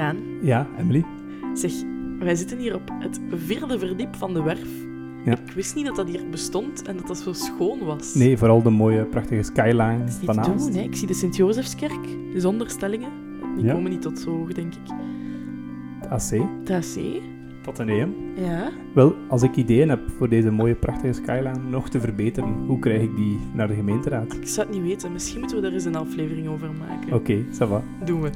Daan, Ja, Emily. zeg, wij zitten hier op het vierde verdiep van de werf. Ja. Ik wist niet dat dat hier bestond en dat dat zo schoon was. Nee, vooral de mooie, prachtige skyline vanavond. doen, hè. Ik zie de Sint-Jozefskerk, zonder stellingen. Die Ja. komen niet tot zo hoog, denk ik. Het AC, Het AC, Atheneum. ja. Wel, als ik ideeën heb voor deze mooie, prachtige skyline nog te verbeteren, hoe krijg ik die naar de gemeenteraad? Ik zou het niet weten. Misschien moeten we daar eens een aflevering over maken. Oké, ça va. Doen we.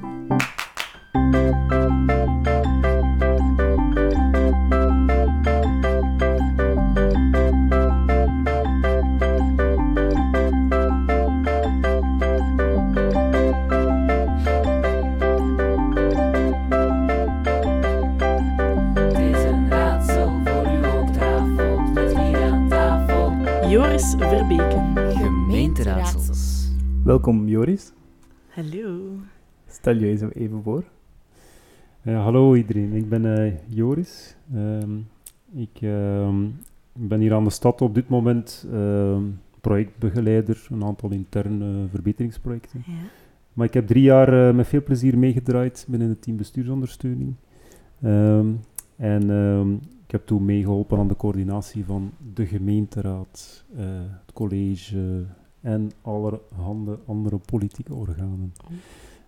Joris. Hallo. Stel je eens even voor. Ja, hallo iedereen, ik ben eh, Joris. Ehm, ik ehm, ben hier aan de stad op dit moment ehm, projectbegeleider, een aantal interne verbeteringsprojecten. Ja. Maar ik heb drie jaar eh, met veel plezier meegedraaid binnen het team bestuursondersteuning. En ik heb toen meegeholpen aan de coördinatie van de gemeenteraad, eh, het college en allerhande andere politieke organen.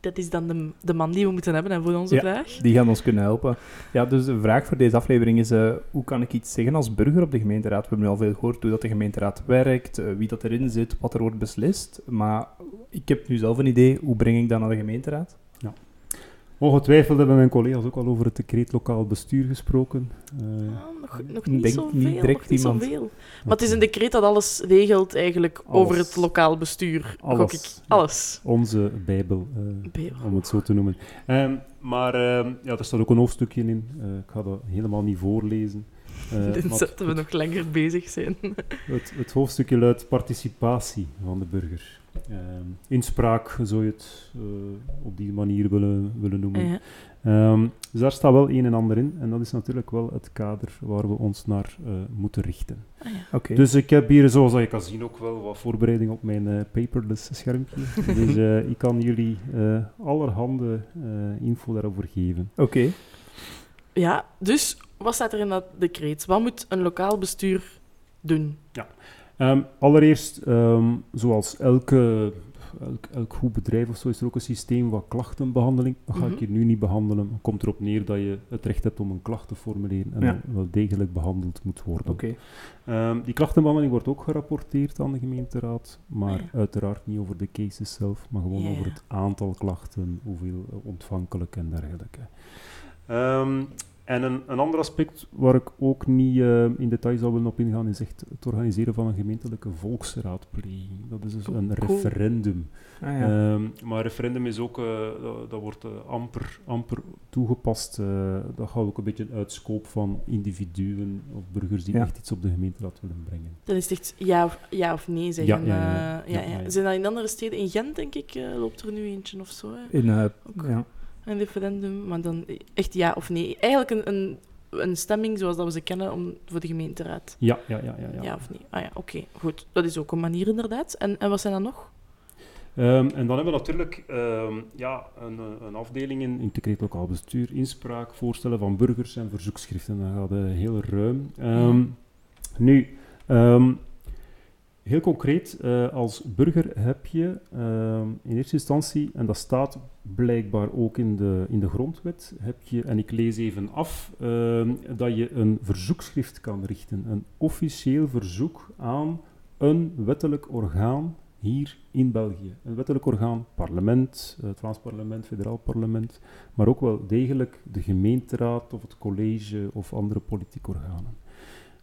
Dat is dan de, de man die we moeten hebben hè, voor onze Ja. vraag. Die gaan ons kunnen helpen. Ja, dus de vraag voor deze aflevering is, eh, hoe kan ik iets zeggen als burger op de gemeenteraad? We hebben nu al veel gehoord hoe dat de gemeenteraad werkt, eh, wie dat erin zit, wat er wordt beslist. Maar ik heb nu zelf een idee, hoe breng ik dat naar de gemeenteraad? Ongetwijfeld hebben mijn collega's ook al over het decreet lokaal bestuur gesproken. Eh, Ah, nog, nog niet zoveel. niet direct nog niet iemand. zoveel. Maar het is een decreet dat alles regelt eigenlijk over het lokaal bestuur. Alles. Ik. Alles. Onze Bijbel, eh, Bijbel. om het zo te noemen. Ehm, maar ehm, ja, er staat ook een hoofdstukje in. Eh, ik ga dat helemaal niet voorlezen. Eh, Dit zetten we nog langer bezig zijn. het, het hoofdstukje luidt participatie van de burger. Ehm, inspraak, zou je het eh, op die manier willen, willen noemen. Ja. Ehm, dus daar staat wel een en ander in. En dat is natuurlijk wel het kader waar we ons naar eh, moeten richten. Ah, ja. Oké. Dus ik heb hier, zoals je kan zien, ook wel wat voorbereiding op mijn eh, paperless schermpje. dus eh, ik kan jullie eh, allerhande eh, info daarover geven. Oké. ja, dus wat staat er in dat decreet? Wat moet een lokaal bestuur doen? Ehm, allereerst, ehm, zoals elke, elk, elk goed bedrijf of zo, is er ook een systeem van klachtenbehandeling. Dat ga Mhm. ik hier nu niet behandelen. Het komt erop neer dat je het recht hebt om een klacht te formuleren en Ja. wel degelijk behandeld moet worden. Ehm, die klachtenbehandeling wordt ook gerapporteerd aan de gemeenteraad, maar Ah, ja. uiteraard niet over de cases zelf, maar gewoon Ja, over het aantal klachten, hoeveel eh, ontvankelijk en dergelijke. Ehm, en een, een ander aspect waar ik ook niet eh, in detail zou willen op ingaan, is echt het organiseren van een gemeentelijke volksraadpleging. Dat is dus een Cool. referendum. Ah, ja. Ehm, maar referendum is ook, eh, dat, dat wordt eh, amper, amper toegepast. eh, dat gaat ook een beetje uit scope van individuen of burgers die Ja. echt iets op de gemeenteraad willen brengen. Dan is het echt ja of, ja of nee zeggen. Ja, ja, ja. Eh, ja, Ja, ja. ja. Zijn dat in andere steden? In Gent, denk ik, eh, loopt er nu eentje of zo. Hè? In, eh, Ook. ja. Een referendum, maar dan echt ja of nee. Eigenlijk een, een, een stemming zoals dat we ze kennen om, voor de gemeenteraad. Ja, ja, ja. ja, Ja, ja. of nee? Ah ja, oké, goed. Dat is ook een manier inderdaad. En, en wat zijn dat nog? Ehm, en dan hebben we natuurlijk ehm, ja, een, een afdeling in, in het decreet lokaal bestuur, inspraak, voorstellen van burgers en verzoekschriften. Dat gaat eh, heel ruim. Ehm, Nu, heel concreet, eh, als burger heb je ehm, in eerste instantie, en dat staat blijkbaar ook in de, in de grondwet, heb je, en ik lees even af, ehm, dat je een verzoekschrift kan richten. Een officieel verzoek aan een wettelijk orgaan hier in België. Een wettelijk orgaan, parlement, eh, het Vlaams parlement, federaal parlement, maar ook wel degelijk de gemeenteraad of het college of andere politieke organen.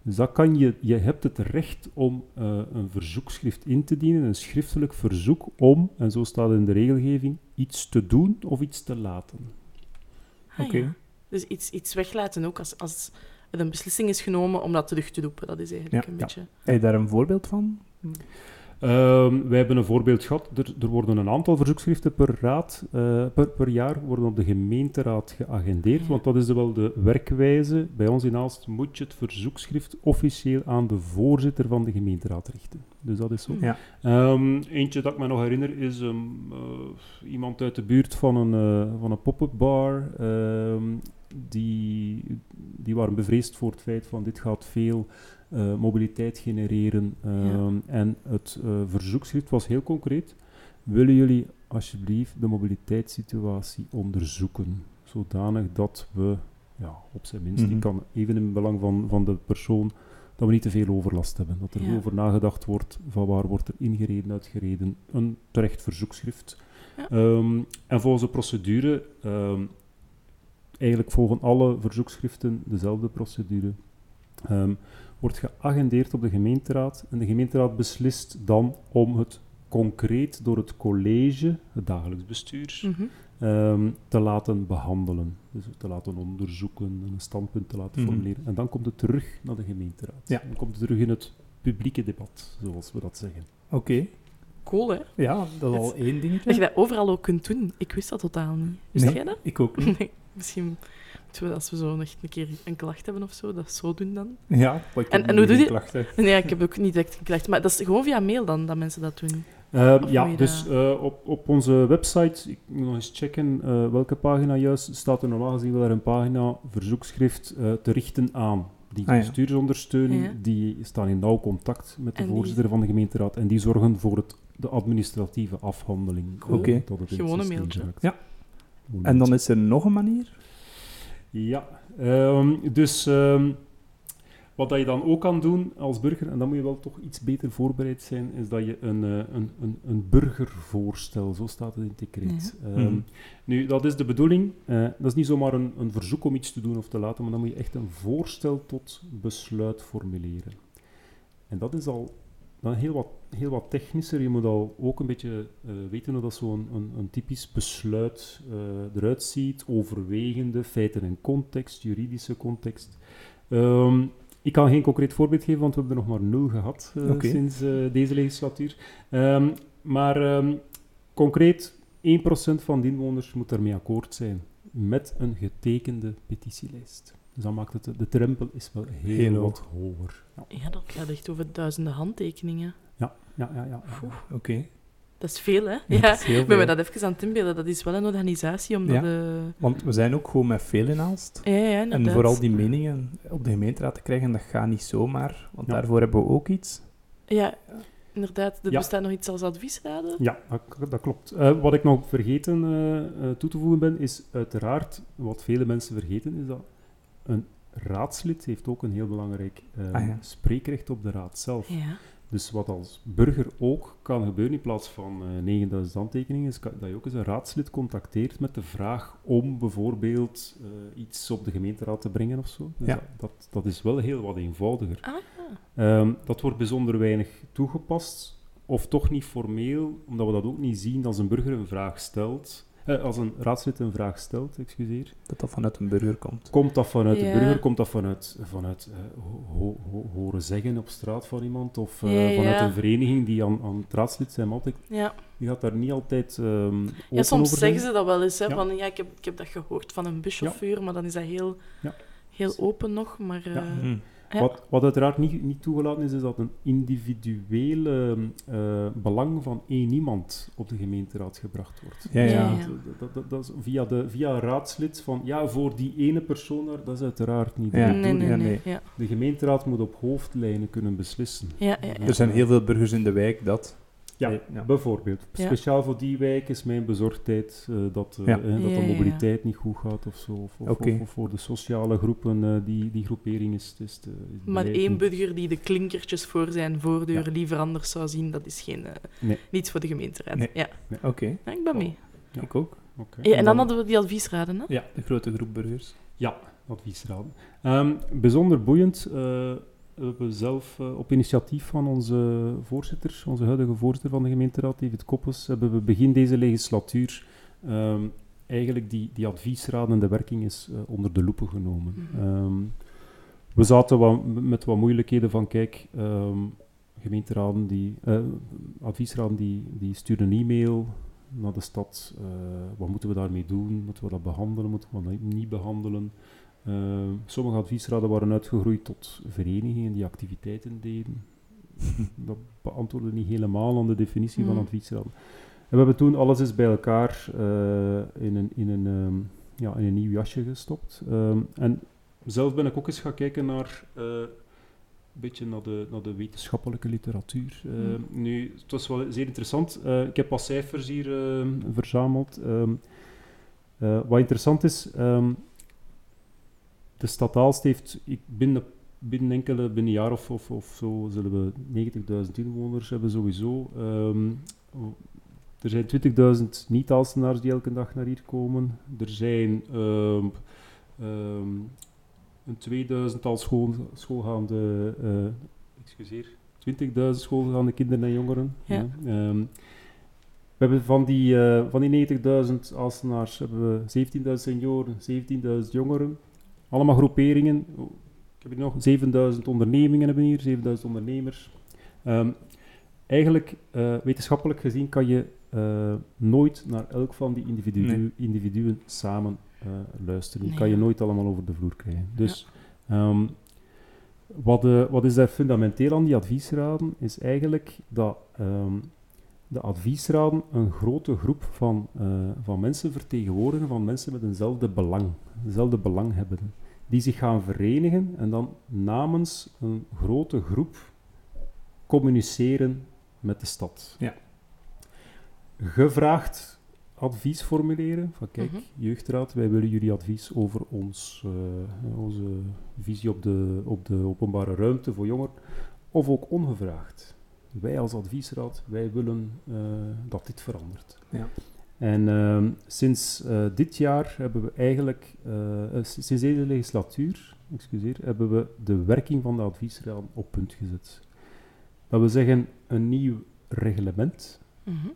Dus dat kan je, je hebt het recht om eh, een verzoekschrift in te dienen, een schriftelijk verzoek om, en zo staat het in de regelgeving, iets te doen of iets te laten. Ah, Oké. ja. Dus iets, iets weglaten ook als, als er een beslissing is genomen om dat terug te roepen. Dat is eigenlijk Ja, een ja. beetje... Heb je daar een voorbeeld van? Ehm, wij hebben een voorbeeld gehad. Er, er worden een aantal verzoekschriften per, raad, eh, per, per jaar worden op de gemeenteraad geagendeerd, want dat is wel de werkwijze. Bij ons in Aalst moet je het verzoekschrift officieel aan de voorzitter van de gemeenteraad richten. Dus dat is zo. Hm. Ja. Ehm, eentje dat ik me nog herinner is ehm, eh, iemand uit de buurt van een, eh, van een pop-up bar. die, die waren bevreesd voor het feit van dit gaat veel eh, mobiliteit genereren. ehm, En het eh, verzoekschrift was heel concreet. Willen jullie alsjeblieft de mobiliteitssituatie onderzoeken? Zodanig dat we, ja, op zijn minst, Mhm. ik kan even in belang van, van de persoon, dat we niet te veel overlast hebben. Dat er Ja. over nagedacht wordt van waar wordt er ingereden, uitgereden. Een terecht verzoekschrift. Ja. Ehm, en volgens de procedure, ehm, eigenlijk volgen alle verzoekschriften dezelfde procedure. Ehm, wordt geagendeerd op de gemeenteraad en de gemeenteraad beslist dan om het concreet door het college, het dagelijks bestuur, Mhm. ehm, te laten behandelen. Dus te laten onderzoeken, een standpunt te laten Mhm. formuleren. En dan komt het terug naar de gemeenteraad. Ja. Dan komt het terug in het publieke debat, zoals we dat zeggen. Oké. Cool, hè? Ja, dat is al één dingetje. Dat je dat overal ook kunt doen. Ik wist dat totaal niet. Wist Nee, jij dat? Ik ook niet. Nee. Misschien moeten we, als we zo nog een keer een klacht hebben of zo, dat zo doen dan. Ja, ik heb En- hoe doe je- klachten. Nee, ik heb ook niet echt een klacht. Maar dat is gewoon via mail dan, dat mensen dat doen. Of ja, dus eh, op, op onze website, ik moet nog eens checken eh, welke pagina juist, staat er normaal gezien wel er een pagina verzoekschrift eh, te richten aan. Die Ah, ja. bestuursondersteuning, Ja. die staan in nauw contact met de En die- voorzitter van de gemeenteraad en die zorgen voor het, de administratieve afhandeling. Oké. een systeem mailtje. Ja. En dan is er nog een manier. Ja, ehm, dus ehm, wat dat je dan ook kan doen als burger, en dan moet je wel toch iets beter voorbereid zijn, is dat je een, eh, een, een, een burgervoorstel, zo staat het in het decreet. Ja. Ehm, Mhm. Nu, dat is de bedoeling. eh, dat is niet zomaar een, een verzoek om iets te doen of te laten, maar dan moet je echt een voorstel tot besluit formuleren. En dat is al dan heel wat, heel wat technischer. Je moet al ook een beetje eh, weten hoe dat zo'n een, een typisch besluit eh, eruit ziet, overwegende feiten en context, juridische context. Ehm, ik kan geen concreet voorbeeld geven, want we hebben er nog maar nul gehad eh, sinds deze legislatuur. Ehm, maar ehm, concreet, 1% van de inwoners moet daarmee akkoord zijn met een getekende petitielijst. Dus dan maakt het, de drempel is wel heel, Heel wat hoger. Ja, Ja, dat gaat echt over duizenden handtekeningen. ja, ja. ja, ja. Oké. Dat is veel, hè? Ja, Ja, dat ik ben me veel. dat even aan het inbeelden. Dat is wel een organisatie, omdat... Ja. de- Want we zijn ook gewoon met veel in Aalst. Ja, ja, En vooral die meningen op de gemeenteraad te krijgen, dat gaat niet zomaar. Want Ja. daarvoor hebben we ook iets. Ja, inderdaad. Er Ja. bestaat nog iets als adviesraden. Ja, dat, dat klopt. Eh, wat ik nog vergeten eh, eh, toe te voegen ben, is uiteraard, wat vele mensen vergeten, is dat een raadslid heeft ook een heel belangrijk Ah, ja. spreekrecht op de raad zelf. Ja. Dus wat als burger ook kan gebeuren, in plaats van eh 9000 handtekeningen, is dat je ook eens een raadslid contacteert met de vraag om bijvoorbeeld eh, iets op de gemeenteraad te brengen of zo. Dus Ja. dat, dat, dat is wel heel wat eenvoudiger. Ah, Ehm, dat wordt bijzonder weinig toegepast, of toch niet formeel, omdat we dat ook niet zien als een burger een vraag stelt. Eh, als een raadslid een vraag stelt, excuseer. Dat dat vanuit een burger komt. Komt dat vanuit Ja. de burger? Komt dat vanuit, vanuit eh, ho- ho- ho- horen zeggen op straat van iemand? Of eh, Ja, ja. vanuit een vereniging die aan, aan het raadslid zijn? Altijd, ja. die gaat daar niet altijd ehm ja, soms over zeggen ze dat wel eens. Hè, Ja. Van, ja, ik, heb, ik heb dat gehoord van een buschauffeur, maar dan is dat heel, Ja. heel open nog. Maar eh, Ja. Ja. Wat, wat uiteraard niet, niet toegelaten is, is dat een individuele eh, belang van één iemand op de gemeenteraad gebracht wordt. Ja, ja. Ja, Dat, ja. dat, dat, dat is via, de, via een raadslid van, ja, voor die ene persoon daar, dat is uiteraard niet de Ja. nee, nee, nee. nee. Ja. De gemeenteraad moet op hoofdlijnen kunnen beslissen. Ja, ja, ja. Er zijn heel veel burgers in de wijk dat... Ja, Nee, ja. bijvoorbeeld. Ja. Speciaal voor die wijk is mijn bezorgdheid eh, dat, eh, Ja. eh, dat Ja, de mobiliteit niet goed gaat of zo. Of, of, Oké. of- of voor de sociale groepen, eh, die, die groepering is, is, de, is Maar één niet. burger die de klinkertjes voor zijn voordeur liever anders zou zien, dat is geen, eh, Nee. niets voor de gemeenteraad. Nee. Ja. Oké, ja, ik ben mee. Ja. ik ook. Oké. Ja, en dan hadden we die adviesraden. Hè? Ja, de grote groep burgers. Ja, adviesraden. Ehm, bijzonder boeiend. We hebben zelf eh, op initiatief van onze voorzitter, onze huidige voorzitter van de gemeenteraad, David Koppes, hebben we begin deze legislatuur ehm, eigenlijk die, die adviesraden en de werking is eh, onder de loepen genomen. Mhm. Ehm, we zaten wat, met wat moeilijkheden van, kijk, ehm, gemeenteraden die, eh, adviesraden die, die sturen een e-mail naar de stad. wat moeten we daarmee doen? Moeten we dat behandelen? Moeten we dat niet behandelen? Eh, sommige adviesraden waren uitgegroeid tot verenigingen die activiteiten deden. dat beantwoordde niet helemaal aan de definitie van Mhm. adviesraad. En we hebben toen alles eens bij elkaar eh, in, een, in, een, ehm, ja, in een nieuw jasje gestopt. Ehm, en zelf ben ik ook eens gaan kijken naar eh, een beetje naar de, naar de wetenschappelijke literatuur. Mhm. Nu, het was wel zeer interessant. Eh, ik heb wat cijfers hier ehm, verzameld. Ehm, wat interessant is, ehm, de stad Aalst heeft ik, binnen, binnen enkele, binnen een jaar of, of, of zo, zullen we 90.000 inwoners hebben sowieso. Ehm, er zijn 20.000 niet-Aalstenaars die elke dag naar hier komen. Er zijn ehm, ehm, een 2000-tal school, schoolgaande, eh, excuseer, 20.000 schoolgaande kinderen en jongeren. Ja. We hebben van die, eh, van die 90.000 Aalstenaars hebben we 17.000 senioren, 17.000 jongeren. Allemaal groeperingen. Ik heb hier nog 7.000 ondernemingen hebben we hier, 7.000 ondernemers. Ehm, eigenlijk, eh, wetenschappelijk gezien, kan je eh, nooit naar elk van die individu Nee. individuen samen eh, luisteren. Die Nee, kan je nooit allemaal over de vloer krijgen. Dus ehm, wat, wat is daar fundamenteel aan die adviesraden? Is eigenlijk dat ehm, de adviesraden een grote groep van, eh, van mensen vertegenwoordigen, van mensen met eenzelfde belang, eenzelfde hebben, die zich gaan verenigen en dan namens een grote groep communiceren met de stad. Ja. Gevraagd advies formuleren, van kijk, Mhm. jeugdraad, wij willen jullie advies over ons, eh, onze visie op de, op de openbare ruimte voor jongeren, of ook ongevraagd. Wij als adviesraad, wij willen eh, dat dit verandert. Ja. En ehm, sinds eh, dit jaar hebben we eigenlijk, eh, sinds deze legislatuur, excuseer, hebben we de werking van de adviesraad op punt gezet. Dat wil zeggen, een nieuw reglement. Mhm.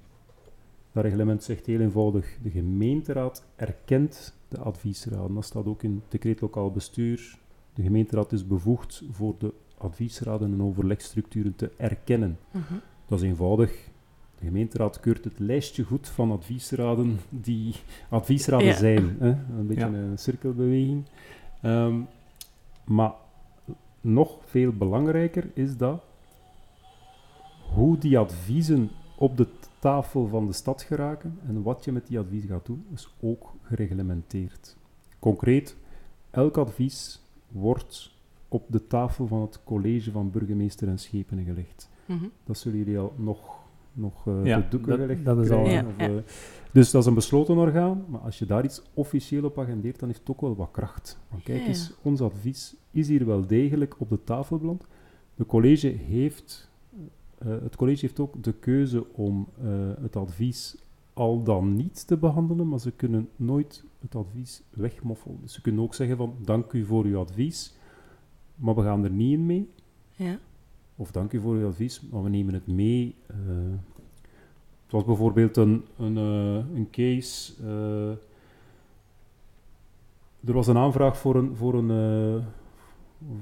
Dat reglement zegt heel eenvoudig, de gemeenteraad erkent de adviesraad. Dat staat ook in het decreet lokaal bestuur. De gemeenteraad is bevoegd voor de adviesraden en overlegstructuren te erkennen. Mhm. Dat is eenvoudig. De gemeenteraad keurt het lijstje goed van adviesraden die adviesraden Ja. zijn. Hè? Een beetje Ja. een cirkelbeweging. Ehm, maar nog veel belangrijker is dat hoe die adviezen op de tafel van de stad geraken en wat je met die advies gaat doen, is ook gereglementeerd. Concreet, elk advies wordt op de tafel van het college van burgemeester en schepenen gelegd. Mhm. Dat zullen jullie al nog, nog eh Ja, te doeken dat- gelegd dat is al- krijgen, Ja, of, ja. eh, dus dat is een besloten orgaan, maar als je daar iets officieel op agendeert, dan heeft het ook wel wat kracht. Want kijk Ja, eens, ons advies is hier wel degelijk op de tafel beland. De college heeft, eh, het college heeft ook de keuze om eh, het advies al dan niet te behandelen, maar ze kunnen nooit het advies wegmoffelen. Dus ze kunnen ook zeggen van, dank u voor uw advies, maar we gaan er niet in mee. Ja. Of dank u voor uw advies, maar we nemen het mee. eh. het was bijvoorbeeld een, een, eh, een case. eh, er was een aanvraag voor een, voor een, eh,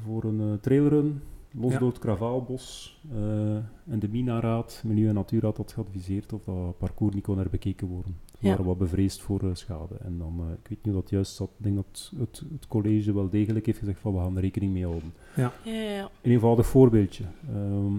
voor een trailrun, Losdood Kravaalbos. eh, en de MINA-raad, Milieu- en Natuurraad, had geadviseerd of dat parcours niet kon herbekeken worden. Ze Ja. waren wat bevreesd voor eh, schade. En dan, eh, ik weet niet dat juist zat, ik denk dat het, het college wel degelijk heeft gezegd van we gaan er rekening mee houden. Ja, ja, ja. Een eenvoudig voorbeeldje. Ehm,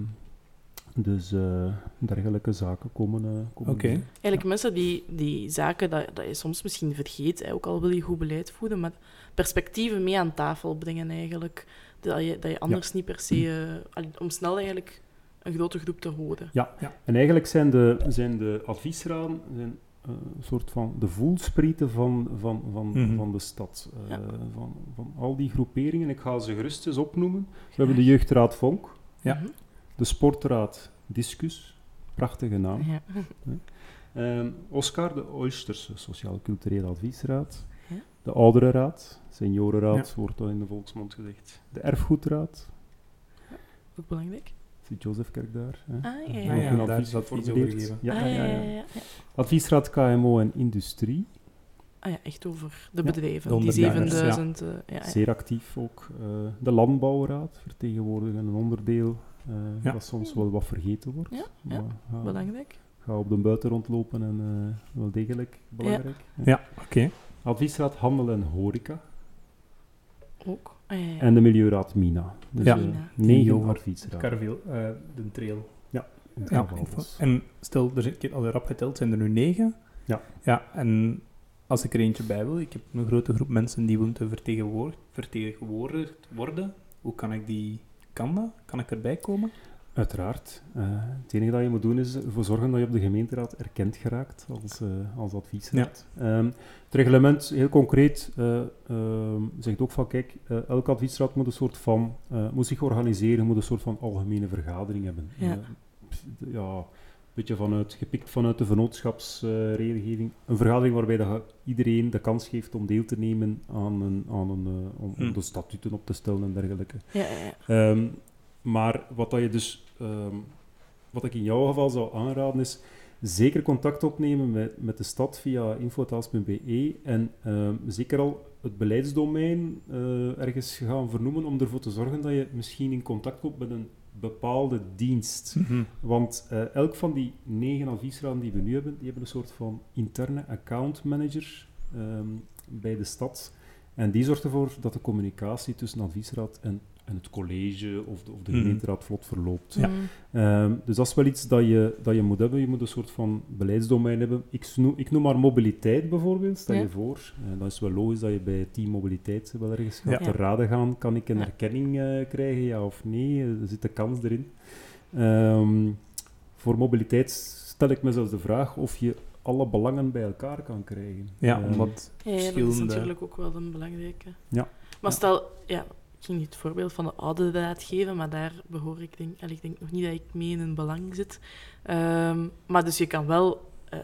dus eh, dergelijke zaken komen. eh, komen. Eigenlijk mensen die, die zaken dat, dat je soms misschien vergeet, hè, ook al wil je goed beleid voeren, maar perspectieven mee aan tafel brengen eigenlijk. Dat je, dat je anders niet per se... eh, om snel eigenlijk een grote groep te houden. Ja. Ja. en eigenlijk zijn de, zijn de adviesraden zijn, een soort van de voelsprieten van, van, van, Mhm. van de stad. Eh, Ja. van, van al die groeperingen. Ik ga ze gerust eens opnoemen. We hebben de Jeugdraad Vonk, Ja. Mhm. de Sportraad Discus, prachtige naam. Ja. Ehm, Oscar, de Oysterse Sociaal-Culturele Adviesraad. Ja. De Ouderenraad, Seniorenraad, wordt dan in de volksmond gezegd. De Erfgoedraad, Ook belangrijk. Sint-Josefkerk daar. Hè. Ah, ja, ja. ja, daar is over geformuleerd. gegeven. Ja, Ah, ja, ja. Adviesraad KMO en Industrie. ah ja, echt over de Ja, bedrijven. de die ondernemers, ja. 7000. eh, ja, ja. Zeer actief ook. Eh, de Landbouwraad vertegenwoordigen een onderdeel eh, Ja. dat soms wel wat vergeten wordt. Ja, ja, Maar ga, Belangrijk. ga op de buiten rondlopen en eh, wel degelijk belangrijk. Ja, oké. Adviesraad Handel en Horeca Ook. Ah, ja, ja. en de Milieuraad Mina. Dus Ja. eh, Mina. negen over adviesraden. Carveel, eh, de trail. Ja, dus. en stel, er zijn, ik heb al rap geteld, zijn er nu negen. Ja. Ja, en als ik er eentje bij wil, ik heb een grote groep mensen die willen te vertegenwoordigd, vertegenwoordigd worden. Hoe kan ik die, kan dat? Kan ik erbij komen? Uiteraard. Eh, het enige dat je moet doen is ervoor zorgen dat je op de gemeenteraad erkend geraakt als, eh, als adviesraad. Ehm, het reglement, heel concreet, eh, ehm, zegt ook van, kijk, elke adviesraad moet een soort van, moet zich organiseren, moet een soort van algemene vergadering hebben. Ja. Ja, een beetje vanuit, gepikt vanuit de vennootschapsregelgeving. een vergadering waarbij dat iedereen de kans geeft om deel te nemen aan, een, aan een, om, om Hm. de statuten op te stellen en dergelijke. Ja, ja, ja. Maar wat dat je dus, ehm, wat ik in jouw geval zou aanraden is zeker contact opnemen met, met de stad via infotaals.be en ehm, zeker al het beleidsdomein eh, ergens gaan vernoemen om ervoor te zorgen dat je misschien in contact komt met een bepaalde dienst. Want eh, elk van die negen adviesraden die we nu hebben, die hebben een soort van interne account manager ehm, bij de stad. En die zorgt ervoor dat de communicatie tussen adviesraad en, en het college of de, of de Mhm. gemeenteraad vlot verloopt. Ja. Mm. Ehm, dus dat is wel iets dat je, dat je moet hebben. Je moet een soort van beleidsdomein hebben. Ik noem, ik noem maar mobiliteit bijvoorbeeld, stel Ja. je voor. Eh, dat is wel logisch dat je bij team mobiliteit wel ergens gaat Ja. te raden gaan. Kan ik een erkenning eh, krijgen, ja of nee? Eh, Er zit de kans erin. Ehm, voor mobiliteit stel ik mezelf de vraag of je alle belangen bij elkaar kan krijgen. Ja, Ehm, omdat Ja, ja, dat is natuurlijk ook wel een belangrijke. Ja. Maar stel, ja, ging niet het voorbeeld van de oude raad geven, maar daar behoor ik, denk, allee, ik denk nog niet dat ik mee in een belang zit. Ehm, maar dus je kan wel, eh,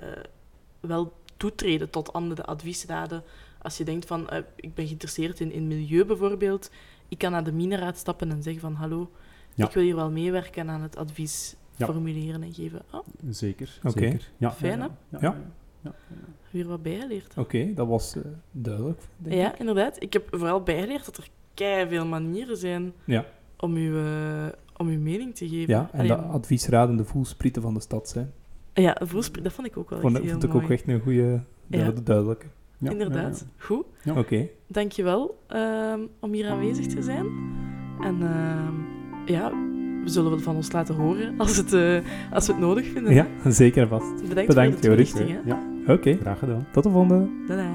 wel toetreden tot andere adviesraden. Als je denkt van, eh, ik ben geïnteresseerd in, in milieu bijvoorbeeld, ik kan naar de mineraad stappen en zeggen van, hallo, Ja. ik wil hier wel meewerken aan het advies Ja. formuleren en geven. Oh, Zeker, Oké. zeker. Ja, Fijn, ja, hè? ja, ja, Ja. weer wat bijgeleerd. Oké, dat was eh, duidelijk, denk ik. Ja, inderdaad. Ik heb vooral bijgeleerd dat er kei veel manieren zijn Ja. om uw, eh, om uw mening te geven. Ja, en Allee, de adviesraden de voelsprieten van de stad zijn. ja, voelspri- dat vond ik ook wel Vond, echt heel vond ik mooi. ook echt een goede, Ja. duidelijke. Ja, Inderdaad. ja, ja. Goed. Ja. Oké, Dankjewel um, om hier aanwezig te zijn. En ehm, ja, we zullen wel van ons laten horen als, het, eh, als we het nodig vinden. ja, zeker en vast. Bedankt, Bedankt, voor de Joris. hè. Ja, Oké, graag gedaan. tot de volgende. Tada.